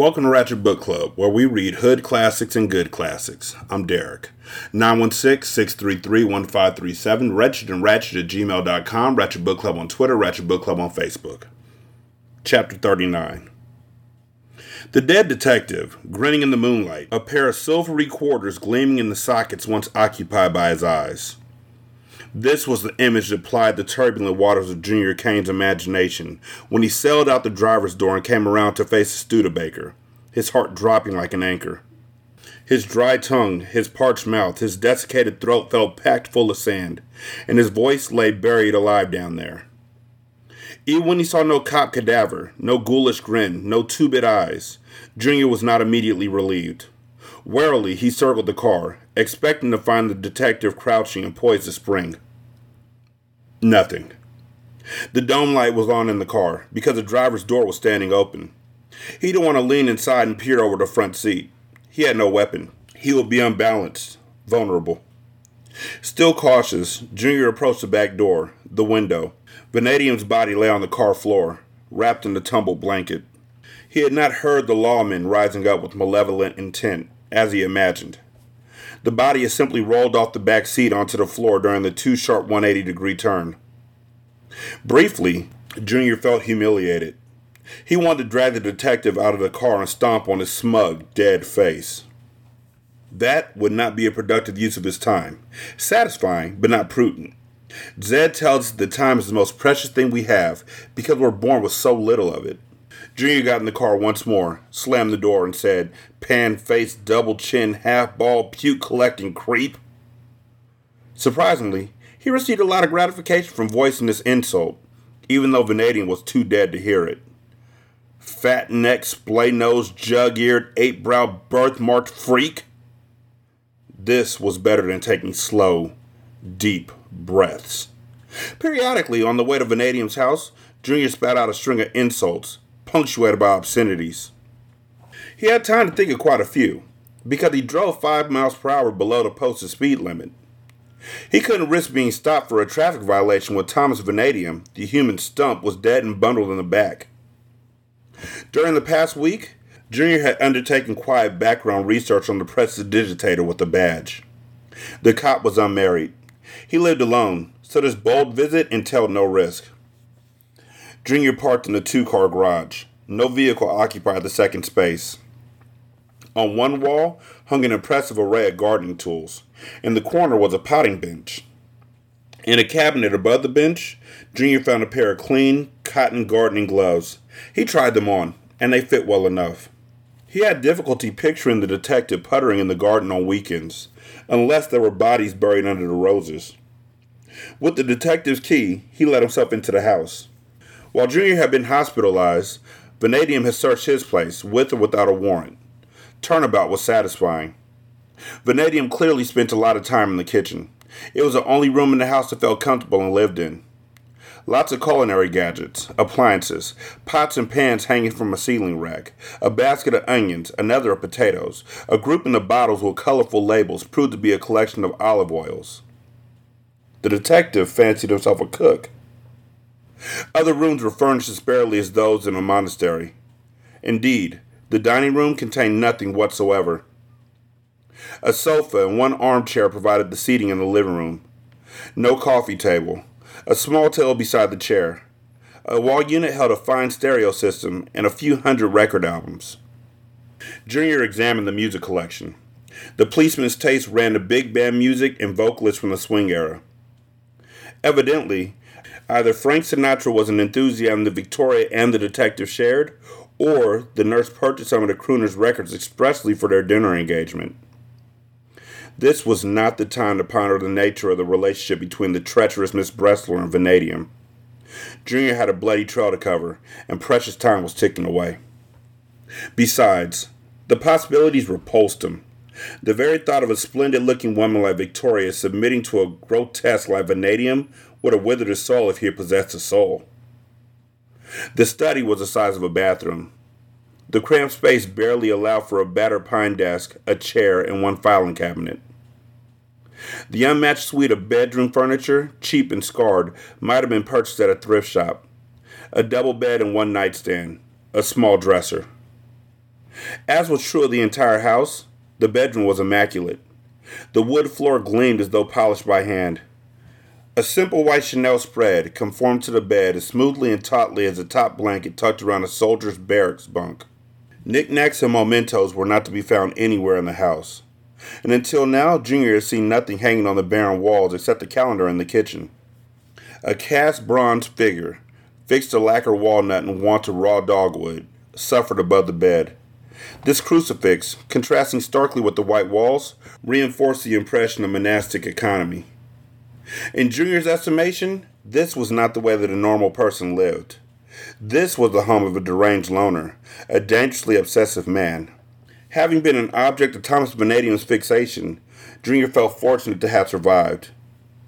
Welcome to Ratchet Book Club, where we read hood classics and good classics. I'm Derek. 916-633-1537, Ratchet and Ratchet at gmail.com, Ratchet Book Club on Twitter, Ratchet Book Club on Facebook. Chapter 39 The dead detective, grinning in the moonlight, a pair of silvery quarters gleaming in the sockets once occupied by his eyes. This was the image that plied the turbulent waters of Junior Cain's imagination when he sailed out the driver's door and came around to face Studebaker, his heart dropping like an anchor. His dry tongue, his parched mouth, his desiccated throat felt packed full of sand, and his voice lay buried alive down there. Even when he saw no cop cadaver, no ghoulish grin, no two bit eyes, Junior was not immediately relieved. Warily, he circled the car, expecting to find the detective crouching and poised to spring. Nothing. The dome light was on in the car because the driver's door was standing open. He didn't want to lean inside and peer over the front seat. He had no weapon. He would be unbalanced, vulnerable. Still cautious, Junior approached the back door, the window. Vanadium's body lay on the car floor, wrapped in a tumbled blanket. He had not heard the lawman rising up with malevolent intent, as he imagined. The body had simply rolled off the back seat onto the floor during the too sharp 180 degree turn. Briefly, Junior felt humiliated. He wanted to drag the detective out of the car and stomp on his smug, dead face. That would not be a productive use of his time. Satisfying, but not prudent. Zedd tells us that time is the most precious thing we have because we're born with so little of it. Junior got in the car once more, slammed the door, and said, Pan faced, double chin, half ball, puke collecting creep. Surprisingly, he received a lot of gratification from voicing this insult, even though Vanadium was too dead to hear it. Fat neck, splay nosed, jug eared, eight brow, birthmarked freak. This was better than taking slow, deep breaths. Periodically, on the way to Vanadium's house, Junior spat out a string of insults, punctuated by obscenities. He had time to think of quite a few, because he drove five miles per hour below the posted speed limit. He couldn't risk being stopped for a traffic violation when Thomas Vanadium, the human stump, was dead and bundled in the back. During the past week, Junior had undertaken quiet background research on the prestidigitator with a badge. The cop was unmarried. He lived alone, so this bold visit entailed no risk. Junior parked in a two car garage. No vehicle occupied the second space. On one wall hung an impressive array of gardening tools. In the corner was a potting bench. In a cabinet above the bench, Junior found a pair of clean, cotton gardening gloves. He tried them on, and they fit well enough. He had difficulty picturing the detective puttering in the garden on weekends, unless there were bodies buried under the roses. With the detective's key, he let himself into the house. While Junior had been hospitalized, Vanadium had searched his place, with or without a warrant. Turnabout was satisfying. Vanadium clearly spent a lot of time in the kitchen. It was the only room in the house that felt comfortable and lived in. Lots of culinary gadgets, appliances, pots and pans hanging from a ceiling rack, a basket of onions, another of potatoes, a grouping of bottles with colorful labels proved to be a collection of olive oils. The detective fancied himself a cook. Other rooms were furnished as sparingly as those in a monastery. Indeed, the dining room contained nothing whatsoever. A sofa and one armchair provided the seating in the living room. No coffee table. A small table beside the chair. A wall unit held a fine stereo system and a few hundred record albums. Junior examined the music collection. The policeman's taste ran to big band music and vocalists from the swing era. Evidently, Either Frank Sinatra was an enthusiasm that Victoria and the detective shared, or the nurse purchased some of the crooner's records expressly for their dinner engagement. This was not the time to ponder the nature of the relationship between the treacherous Miss Bressler and Vanadium. Junior had a bloody trail to cover, and precious time was ticking away. Besides, the possibilities repulsed him. The very thought of a splendid looking woman like Victoria submitting to a grotesque like Vanadium would have withered his soul if he had possessed a soul. The study was the size of a bathroom. The cramped space barely allowed for a battered pine desk, a chair, and one filing cabinet. The unmatched suite of bedroom furniture, cheap and scarred, might have been purchased at a thrift shop. A double bed and one nightstand, a small dresser. As was true of the entire house, the bedroom was immaculate. The wood floor gleamed as though polished by hand. A simple white chenille spread conformed to the bed as smoothly and tautly as a top blanket tucked around a soldier's barracks bunk. Knickknacks and mementos were not to be found anywhere in the house. And until now, Junior had seen nothing hanging on the barren walls except the calendar in the kitchen. A cast bronze figure, fixed to lacquer walnut and wanted raw dogwood, suffered above the bed. This crucifix, contrasting starkly with the white walls, reinforced the impression of monastic economy. In Junior's estimation, this was not the way that a normal person lived. This was the home of a deranged loner, a dangerously obsessive man. Having been an object of Thomas Vanadium's fixation, Junior felt fortunate to have survived.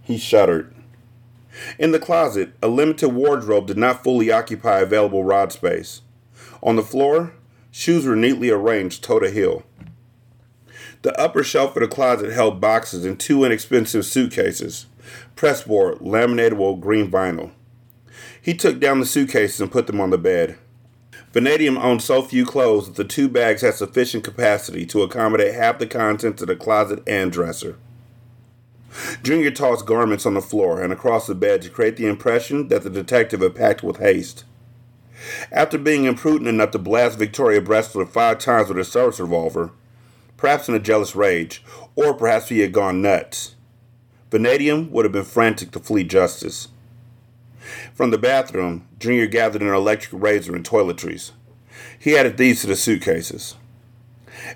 He shuddered. In the closet, a limited wardrobe did not fully occupy available rod space. On the floor, shoes were neatly arranged toe to heel. The upper shelf of the closet held boxes and two inexpensive suitcases, pressboard, laminatable green vinyl. He took down the suitcases and put them on the bed. Vanadium owned so few clothes that the two bags had sufficient capacity to accommodate half the contents of the closet and dresser. Junior tossed garments on the floor and across the bed to create the impression that the detective had packed with haste. After being imprudent enough to blast Victoria Bressler five times with a service revolver, perhaps in a jealous rage, or perhaps he had gone nuts, Vanadium would have been frantic to flee justice. From the bathroom, Junior gathered an electric razor and toiletries. He added these to the suitcases.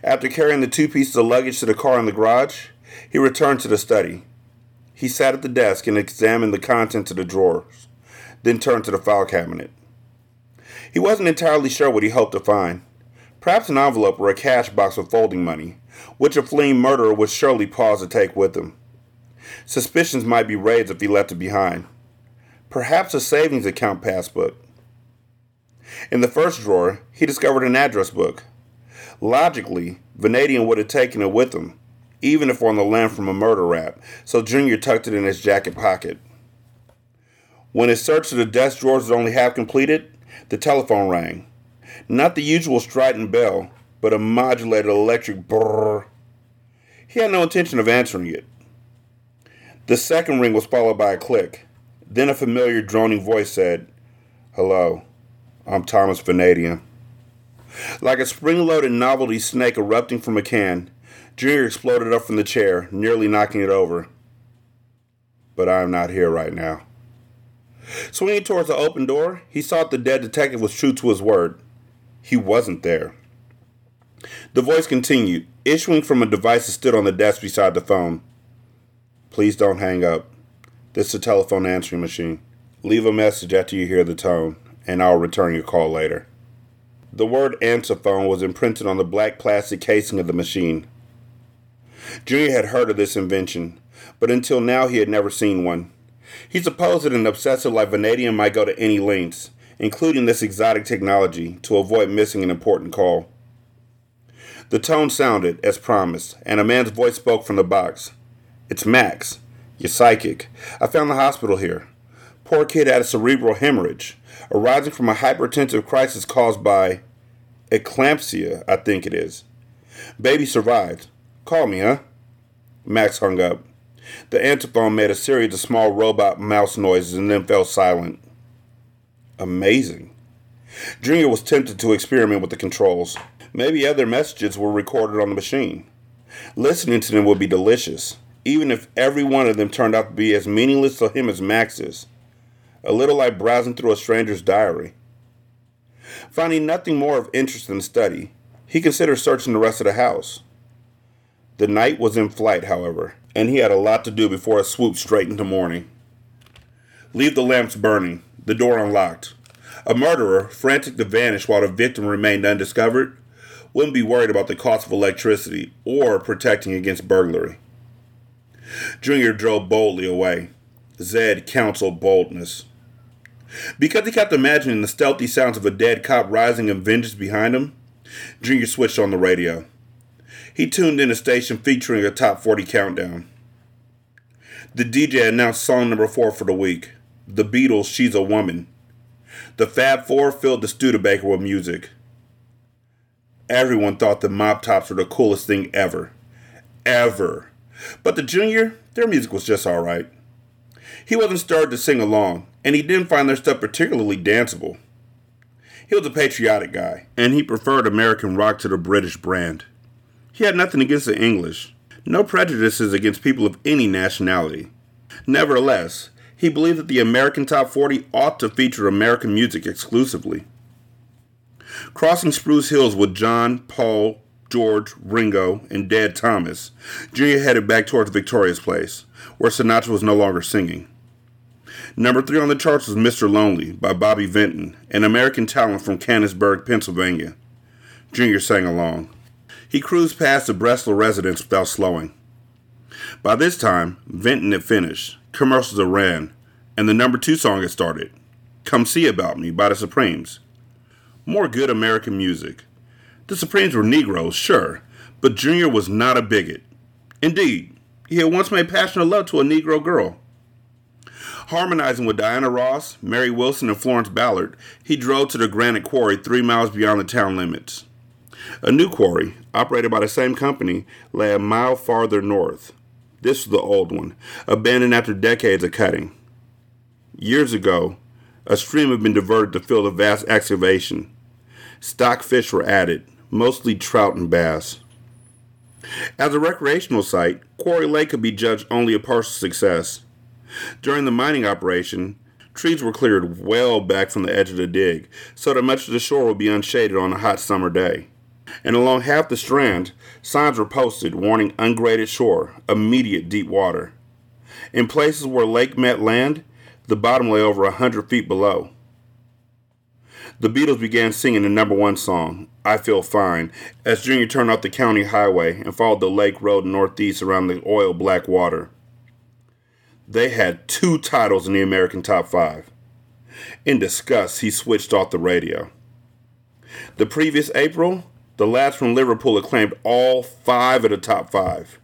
After carrying the two pieces of luggage to the car in the garage, he returned to the study. He sat at the desk and examined the contents of the drawers, then turned to the file cabinet. He wasn't entirely sure what he hoped to find. Perhaps an envelope or a cash box with folding money, which a fleeing murderer would surely pause to take with him. Suspicions might be raised if he left it behind perhaps a savings account passbook. In the first drawer, he discovered an address book. Logically, Vanadium would have taken it with him, even if on the lam from a murder rap, so Junior tucked it in his jacket pocket. When his search of the desk drawers was only half completed, the telephone rang. Not the usual strident bell, but a modulated electric brrr. He had no intention of answering it. The second ring was followed by a click. Then a familiar droning voice said, Hello, I'm Thomas Vanadium. Like a spring loaded novelty snake erupting from a can, Junior exploded up from the chair, nearly knocking it over. But I am not here right now. Swinging towards the open door, he saw that the dead detective was true to his word. He wasn't there. The voice continued, issuing from a device that stood on the desk beside the phone. Please don't hang up. This is a telephone answering machine. Leave a message after you hear the tone, and I'll return your call later. The word answer phone was imprinted on the black plastic casing of the machine. Junior had heard of this invention, but until now he had never seen one. He supposed that an obsessive like Vanadium might go to any lengths, including this exotic technology, to avoid missing an important call. The tone sounded, as promised, and a man's voice spoke from the box. It's Max. You're psychic. I found the hospital here. Poor kid had a cerebral hemorrhage arising from a hypertensive crisis caused by eclampsia, I think it is. Baby survived. Call me, huh? Max hung up. The antiphone made a series of small robot mouse noises and then fell silent. Amazing. Junior was tempted to experiment with the controls. Maybe other messages were recorded on the machine. Listening to them would be delicious even if every one of them turned out to be as meaningless to him as Max's. A little like browsing through a stranger's diary. Finding nothing more of interest in the study, he considered searching the rest of the house. The night was in flight, however, and he had a lot to do before it swooped straight into morning. Leave the lamps burning, the door unlocked. A murderer, frantic to vanish while the victim remained undiscovered, wouldn't be worried about the cost of electricity or protecting against burglary. Junior drove boldly away. Zedd counseled boldness. Because he kept imagining the stealthy sounds of a dead cop rising in vengeance behind him, Junior switched on the radio. He tuned in a station featuring a top 40 countdown. The DJ announced song number four for the week The Beatles' She's a Woman. The Fab Four filled the Studebaker with music. Everyone thought the Mop Tops were the coolest thing ever. Ever. But the Junior, their music was just alright. He wasn't started to sing along, and he didn't find their stuff particularly danceable. He was a patriotic guy, and he preferred American rock to the British brand. He had nothing against the English, no prejudices against people of any nationality. Nevertheless, he believed that the American Top 40 ought to feature American music exclusively. Crossing Spruce Hills with John, Paul, George, Ringo, and Dad Thomas, Junior headed back towards Victoria's Place, where Sinatra was no longer singing. Number three on the charts was Mr. Lonely by Bobby Vinton, an American talent from Canonsburg, Pennsylvania. Junior sang along. He cruised past the Bressler residence without slowing. By this time, Vinton had finished, commercials had ran, and the number two song had started Come See About Me by the Supremes. More good American music. The Supremes were Negroes, sure, but Junior was not a bigot. Indeed, he had once made passionate love to a Negro girl. Harmonizing with Diana Ross, Mary Wilson, and Florence Ballard, he drove to the granite quarry three miles beyond the town limits. A new quarry, operated by the same company, lay a mile farther north. This was the old one, abandoned after decades of cutting. Years ago, a stream had been diverted to fill the vast excavation. Stock fish were added, mostly trout and bass. As a recreational site, Quarry Lake could be judged only a partial success. During the mining operation, trees were cleared well back from the edge of the dig, so that much of the shore would be unshaded on a hot summer day. And along half the strand, signs were posted warning ungraded shore, immediate deep water. In places where lake met land, the bottom lay over a hundred feet below. The Beatles began singing the number one song, I Feel Fine, as Junior turned off the county highway and followed the lake road northeast around the oil black water they had two titles in the American top five. In disgust, he switched off the radio. The previous April, the lads from Liverpool had claimed all five of the top five.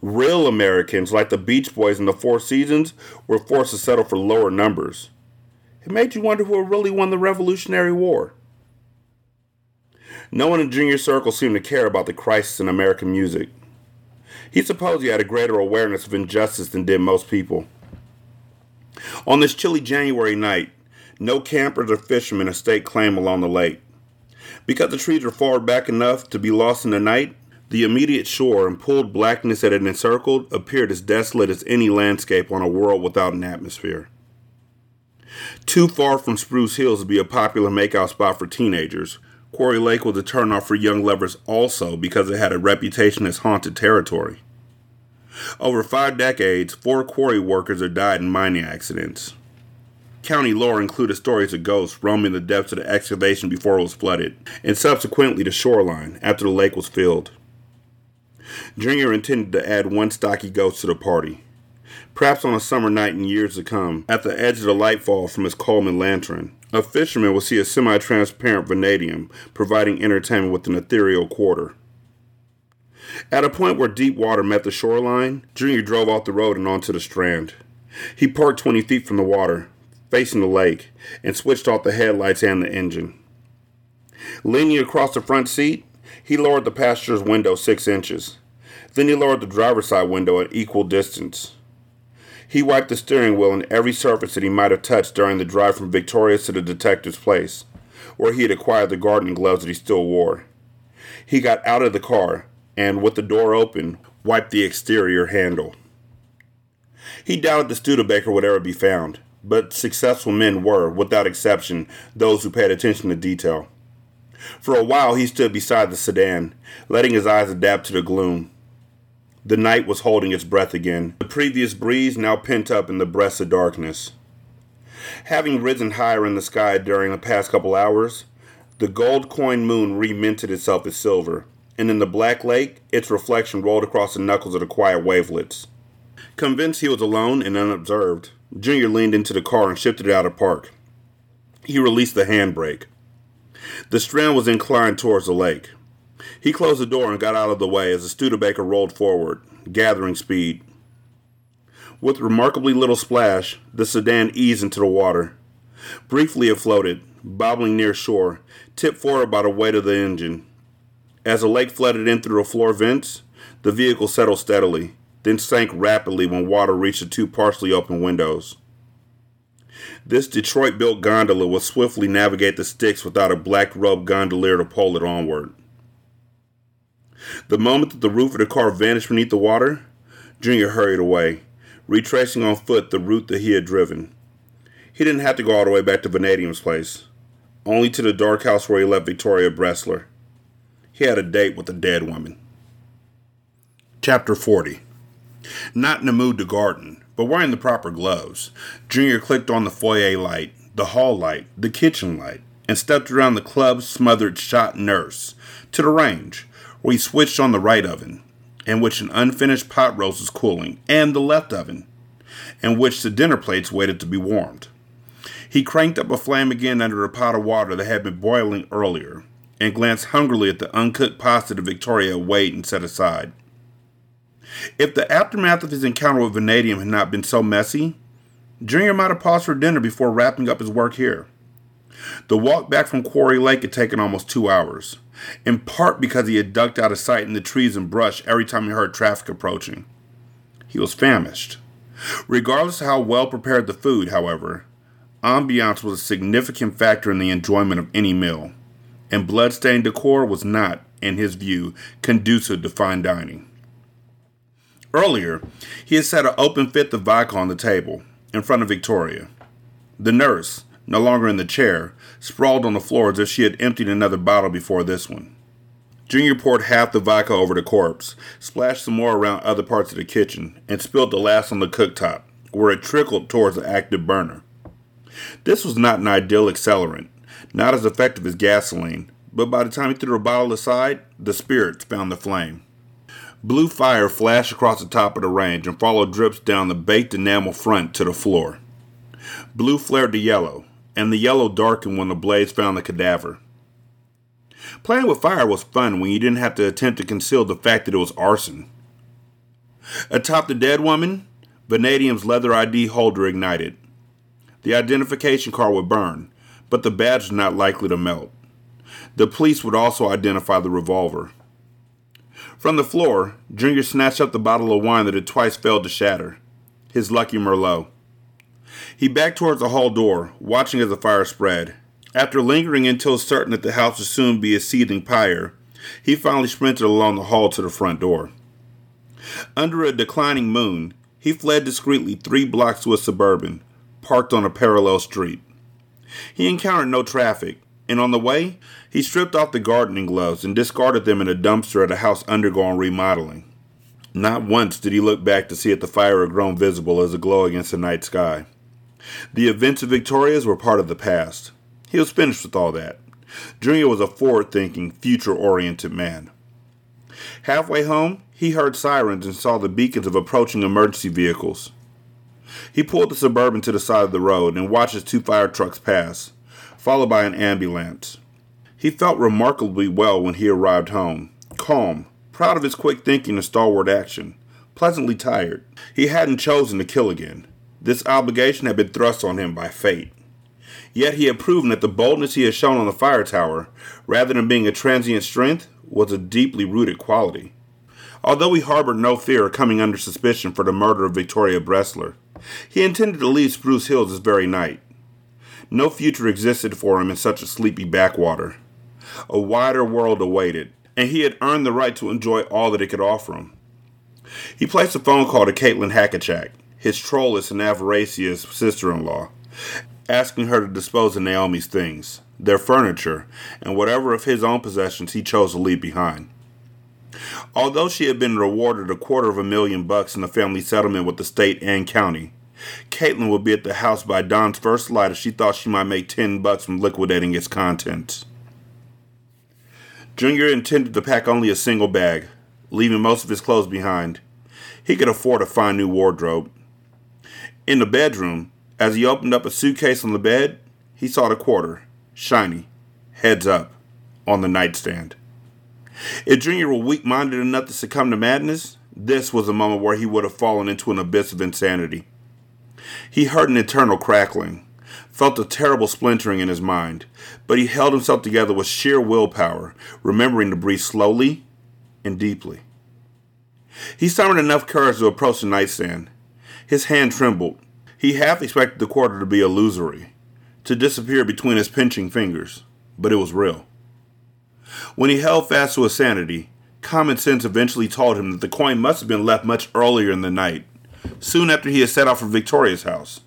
Real Americans, like the Beach Boys and the Four Seasons, were forced to settle for lower numbers. It made you wonder who really won the Revolutionary War. No one in Junior Circle seemed to care about the crisis in American music. He supposed he had a greater awareness of injustice than did most people. On this chilly January night, no campers or fishermen staked claim along the lake. Because the trees were far back enough to be lost in the night, the immediate shore and pooled blackness that it encircled appeared as desolate as any landscape on a world without an atmosphere. Too far from Spruce Hills to be a popular makeout spot for teenagers, Quarry Lake was a turnoff for young lovers also because it had a reputation as haunted territory. Over five decades, four quarry workers have died in mining accidents. County lore included stories of ghosts roaming the depths of the excavation before it was flooded, and subsequently the shoreline after the lake was filled. Junior intended to add one stocky ghost to the party, perhaps on a summer night in years to come, at the edge of the lightfall from his Coleman lantern. A fisherman will see a semi transparent vanadium providing entertainment with an ethereal quarter. At a point where deep water met the shoreline, Junior drove off the road and onto the strand. He parked 20 feet from the water, facing the lake, and switched off the headlights and the engine. Leaning across the front seat, he lowered the passenger's window six inches. Then he lowered the driver's side window at equal distance. He wiped the steering wheel and every surface that he might have touched during the drive from Victoria's to the detective's place, where he had acquired the gardening gloves that he still wore. He got out of the car and, with the door open, wiped the exterior handle. He doubted the Studebaker would ever be found, but successful men were, without exception, those who paid attention to detail. For a while he stood beside the sedan, letting his eyes adapt to the gloom. The night was holding its breath again, the previous breeze now pent up in the breast of darkness. Having risen higher in the sky during the past couple hours, the gold coin moon reminted itself as silver, and in the black lake, its reflection rolled across the knuckles of the quiet wavelets. Convinced he was alone and unobserved, Junior leaned into the car and shifted it out of park. He released the handbrake. The strand was inclined towards the lake. He closed the door and got out of the way as the Studebaker rolled forward, gathering speed. With remarkably little splash, the sedan eased into the water. Briefly it floated, bobbling near shore, tipped forward by the weight of the engine. As the lake flooded in through the floor vents, the vehicle settled steadily, then sank rapidly when water reached the two partially open windows. This Detroit built gondola would swiftly navigate the Styx without a black robed gondolier to pole it onward. The moment that the roof of the car vanished beneath the water, Junior hurried away, retracing on foot the route that he had driven. He didn't have to go all the way back to Vanadium's place, only to the dark house where he left Victoria Bressler. He had a date with a dead woman. Chapter 40 Not in the mood to garden, but wearing the proper gloves, Junior clicked on the foyer light, the hall light, the kitchen light, and stepped around the club's smothered shot nurse to the range, where he switched on the right oven, in which an unfinished pot roast was cooling, and the left oven, in which the dinner plates waited to be warmed. He cranked up a flame again under a pot of water that had been boiling earlier, and glanced hungrily at the uncooked pasta that Victoria weighed and set aside. If the aftermath of his encounter with Vanadium had not been so messy, Junior might have paused for dinner before wrapping up his work here. The walk back from Quarry Lake had taken almost two hours, in part because he had ducked out of sight in the trees and brush every time he heard traffic approaching. He was famished. Regardless of how well prepared the food, however, Ambiance was a significant factor in the enjoyment of any meal, and bloodstained decor was not, in his view, conducive to fine dining. Earlier, he had set an open fifth of vodka on the table, in front of Victoria. The nurse, no longer in the chair, sprawled on the floor as if she had emptied another bottle before this one. Junior poured half the vodka over the corpse, splashed some more around other parts of the kitchen, and spilled the last on the cooktop, where it trickled towards the active burner. This was not an ideal accelerant, not as effective as gasoline, but by the time he threw the bottle aside, the spirits found the flame. Blue fire flashed across the top of the range and followed drips down the baked enamel front to the floor. Blue flared to yellow, and the yellow darkened when the blaze found the cadaver. Playing with fire was fun when you didn't have to attempt to conceal the fact that it was arson. Atop the dead woman, Vanadium's leather ID holder ignited. The identification card would burn, but the badge was not likely to melt. The police would also identify the revolver. From the floor, Junior snatched up the bottle of wine that had twice failed to shatter. His lucky Merlot. He backed towards the hall door, watching as the fire spread. After lingering until certain that the house would soon be a seething pyre, he finally sprinted along the hall to the front door. Under a declining moon, he fled discreetly three blocks to a suburban, parked on a parallel street. He encountered no traffic, and on the way, he stripped off the gardening gloves and discarded them in a dumpster at a house undergoing remodeling. Not once did he look back to see if the fire had grown visible as a glow against the night sky. The events of Victoria's were part of the past. He was finished with all that. Junior was a forward thinking, future oriented man. Halfway home, he heard sirens and saw the beacons of approaching emergency vehicles. He pulled the Suburban to the side of the road and watched as two fire trucks pass, followed by an ambulance. He felt remarkably well when he arrived home, calm, proud of his quick thinking and stalwart action, pleasantly tired. He hadn't chosen to kill again. This obligation had been thrust on him by fate. Yet he had proven that the boldness he had shown on the fire tower, rather than being a transient strength, was a deeply rooted quality. Although he harbored no fear of coming under suspicion for the murder of Victoria Bressler, he intended to leave Spruce Hills this very night. No future existed for him in such a sleepy backwater. A wider world awaited, and he had earned the right to enjoy all that it could offer him. He placed a phone call to Caitlin Hackachak, his trollus and avaricious sister-in-law, asking her to dispose of Naomi's things, their furniture, and whatever of his own possessions he chose to leave behind. Although she had been rewarded a quarter of a million bucks in the family settlement with the state and county, Caitlin would be at the house by Dawn's first light if she thought she might make ten bucks from liquidating its contents. Junior intended to pack only a single bag, leaving most of his clothes behind. He could afford a fine new wardrobe. In the bedroom, as he opened up a suitcase on the bed, he saw the quarter, shiny, heads up, on the nightstand. If Junior were weak minded enough to succumb to madness, this was a moment where he would have fallen into an abyss of insanity. He heard an internal crackling, felt a terrible splintering in his mind, but he held himself together with sheer willpower, remembering to breathe slowly and deeply. He summoned enough courage to approach the nightstand. His hand trembled. He half expected the quarter to be illusory, to disappear between his pinching fingers, but it was real. When he held fast to his sanity, common sense eventually told him that the coin must have been left much earlier in the night, soon after he had set off for Victoria's house.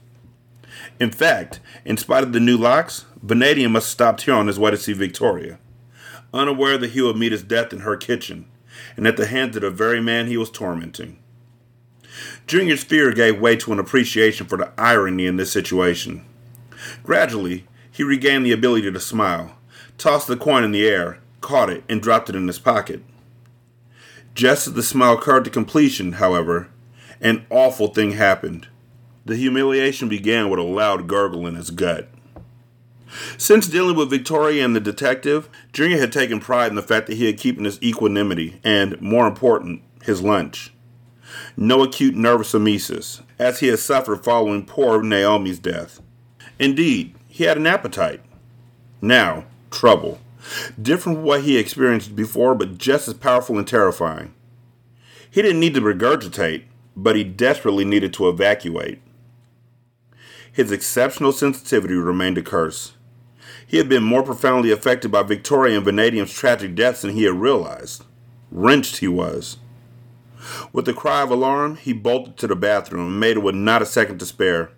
In fact, in spite of the new locks, Vanadium must have stopped here on his way to see Victoria, unaware that he would meet his death in her kitchen, and at the hands of the very man he was tormenting. Junior's fear gave way to an appreciation for the irony in this situation. Gradually, he regained the ability to smile, tossed the coin in the air, caught it, and dropped it in his pocket. Just as the smile curved to completion, however, an awful thing happened. The humiliation began with a loud gurgle in his gut. Since dealing with Victoria and the detective, Junior had taken pride in the fact that he had kept his equanimity and, more important, his lunch. No acute nervous emesis, as he had suffered following poor Naomi's death. Indeed, he had an appetite. Now, trouble. Different from what he experienced before, but just as powerful and terrifying. He didn't need to regurgitate, but he desperately needed to evacuate. His exceptional sensitivity remained a curse. He had been more profoundly affected by Victoria and Vanadium's tragic deaths than he had realized. Wrenched he was. With a cry of alarm, he bolted to the bathroom and made it with not a second to spare.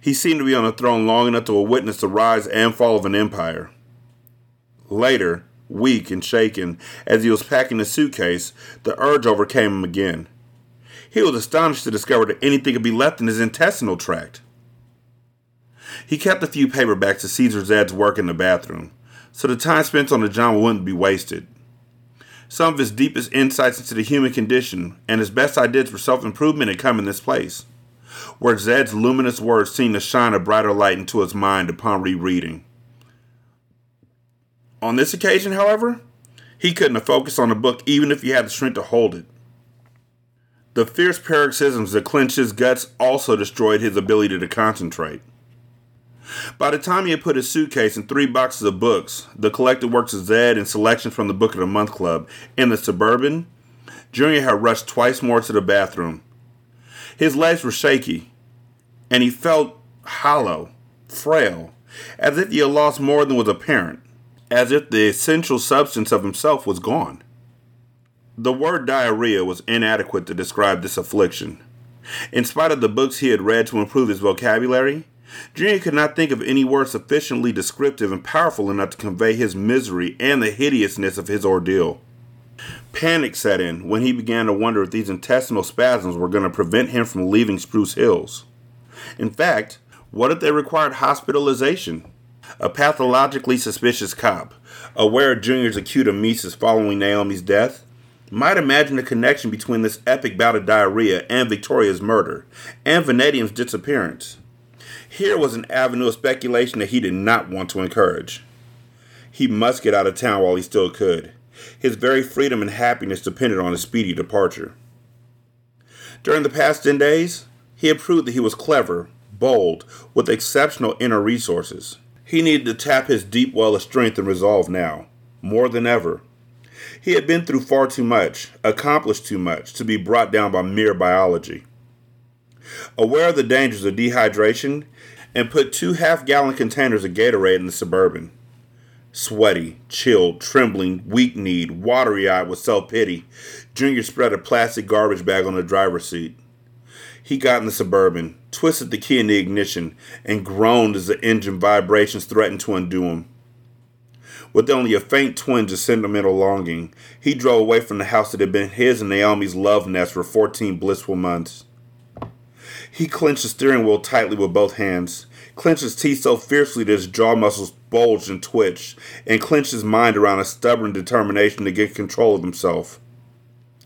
He seemed to be on the throne long enough to witness the rise and fall of an empire. Later, weak and shaken, as he was packing his suitcase, the urge overcame him again. He was astonished to discover that anything could be left in his intestinal tract. He kept a few paperbacks of Caesar Zedd's work in the bathroom, so the time spent on the John wouldn't be wasted. Some of his deepest insights into the human condition and his best ideas for self improvement had come in this place, where Zedd's luminous words seemed to shine a brighter light into his mind upon rereading. On this occasion, however, he couldn't have focused on the book even if he had the strength to hold it. The fierce paroxysms that clenched his guts also destroyed his ability to concentrate. By the time he had put his suitcase and three boxes of books, the collected works of Zedd and selections from the Book of the Month Club, in the Suburban, Junior had rushed twice more to the bathroom. His legs were shaky, and he felt hollow, frail, as if he had lost more than was apparent, as if the essential substance of himself was gone. The word diarrhea was inadequate to describe this affliction. In spite of the books he had read to improve his vocabulary, Junior could not think of any word sufficiently descriptive and powerful enough to convey his misery and the hideousness of his ordeal. Panic set in when he began to wonder if these intestinal spasms were going to prevent him from leaving Spruce Hills. In fact, what if they required hospitalization? A pathologically suspicious cop, aware of Junior's acute emesis following Naomi's death, might imagine a connection between this epic bout of diarrhea and Victoria's murder, and Vanadium's disappearance. Here was an avenue of speculation that he did not want to encourage. He must get out of town while he still could. His very freedom and happiness depended on his speedy departure. During the past 10 days, he had proved that he was clever, bold, with exceptional inner resources. He needed to tap his deep well of strength and resolve now, more than ever. He had been through far too much, accomplished too much, to be brought down by mere biology. Aware of the dangers of dehydration, and put two half gallon containers of Gatorade in the Suburban. Sweaty, chilled, trembling, weak kneed, watery eyed with self pity, Junior spread a plastic garbage bag on the driver's seat. He got in the Suburban, twisted the key in the ignition, and groaned as the engine vibrations threatened to undo him. With only a faint twinge of sentimental longing, he drove away from the house that had been his and Naomi's love nest for 14 blissful months. He clenched the steering wheel tightly with both hands, clenched his teeth so fiercely that his jaw muscles bulged and twitched, and clenched his mind around a stubborn determination to get control of himself.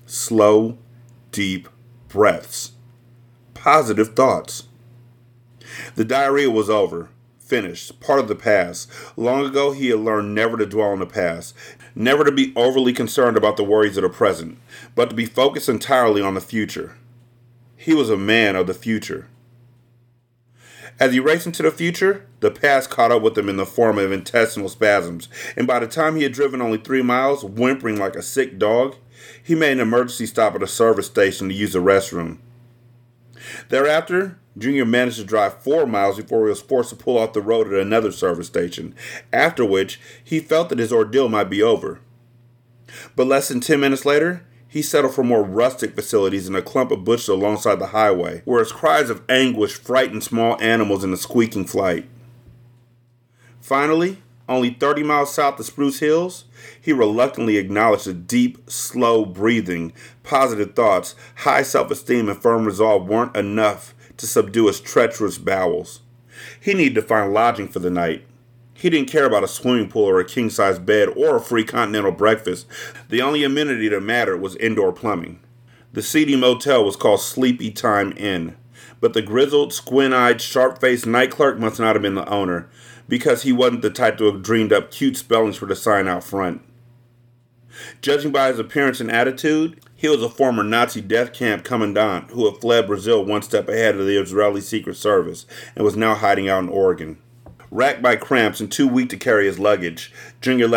Slow, deep breaths. Positive thoughts. The diarrhea was over, finished, part of the past. Long ago, he had learned never to dwell on the past, never to be overly concerned about the worries of the present, but to be focused entirely on the future. He was a man of the future. As he raced into the future, the past caught up with him in the form of intestinal spasms, and by the time he had driven only three miles, whimpering like a sick dog, he made an emergency stop at a service station to use the restroom. Thereafter, Junior managed to drive four miles before he was forced to pull off the road at another service station, after which he felt that his ordeal might be over. But less than 10 minutes later, he settled for more rustic facilities in a clump of bushes alongside the highway, where his cries of anguish frightened small animals in a squeaking flight. Finally, only 30 miles south of Spruce Hills, he reluctantly acknowledged that deep, slow breathing, positive thoughts, high self esteem, and firm resolve weren't enough to subdue his treacherous bowels. He needed to find lodging for the night. He didn't care about a swimming pool or a king size bed or a free continental breakfast. The only amenity that mattered was indoor plumbing. The seedy motel was called Sleepy Time Inn, but the grizzled, squint eyed, sharp faced night clerk must not have been the owner, because he wasn't the type to have dreamed up cute spellings for the sign out front. Judging by his appearance and attitude, he was a former Nazi death camp commandant who had fled Brazil one step ahead of the Israeli Secret Service and was now hiding out in Oregon. Racked by cramps and too weak to carry his luggage, Junior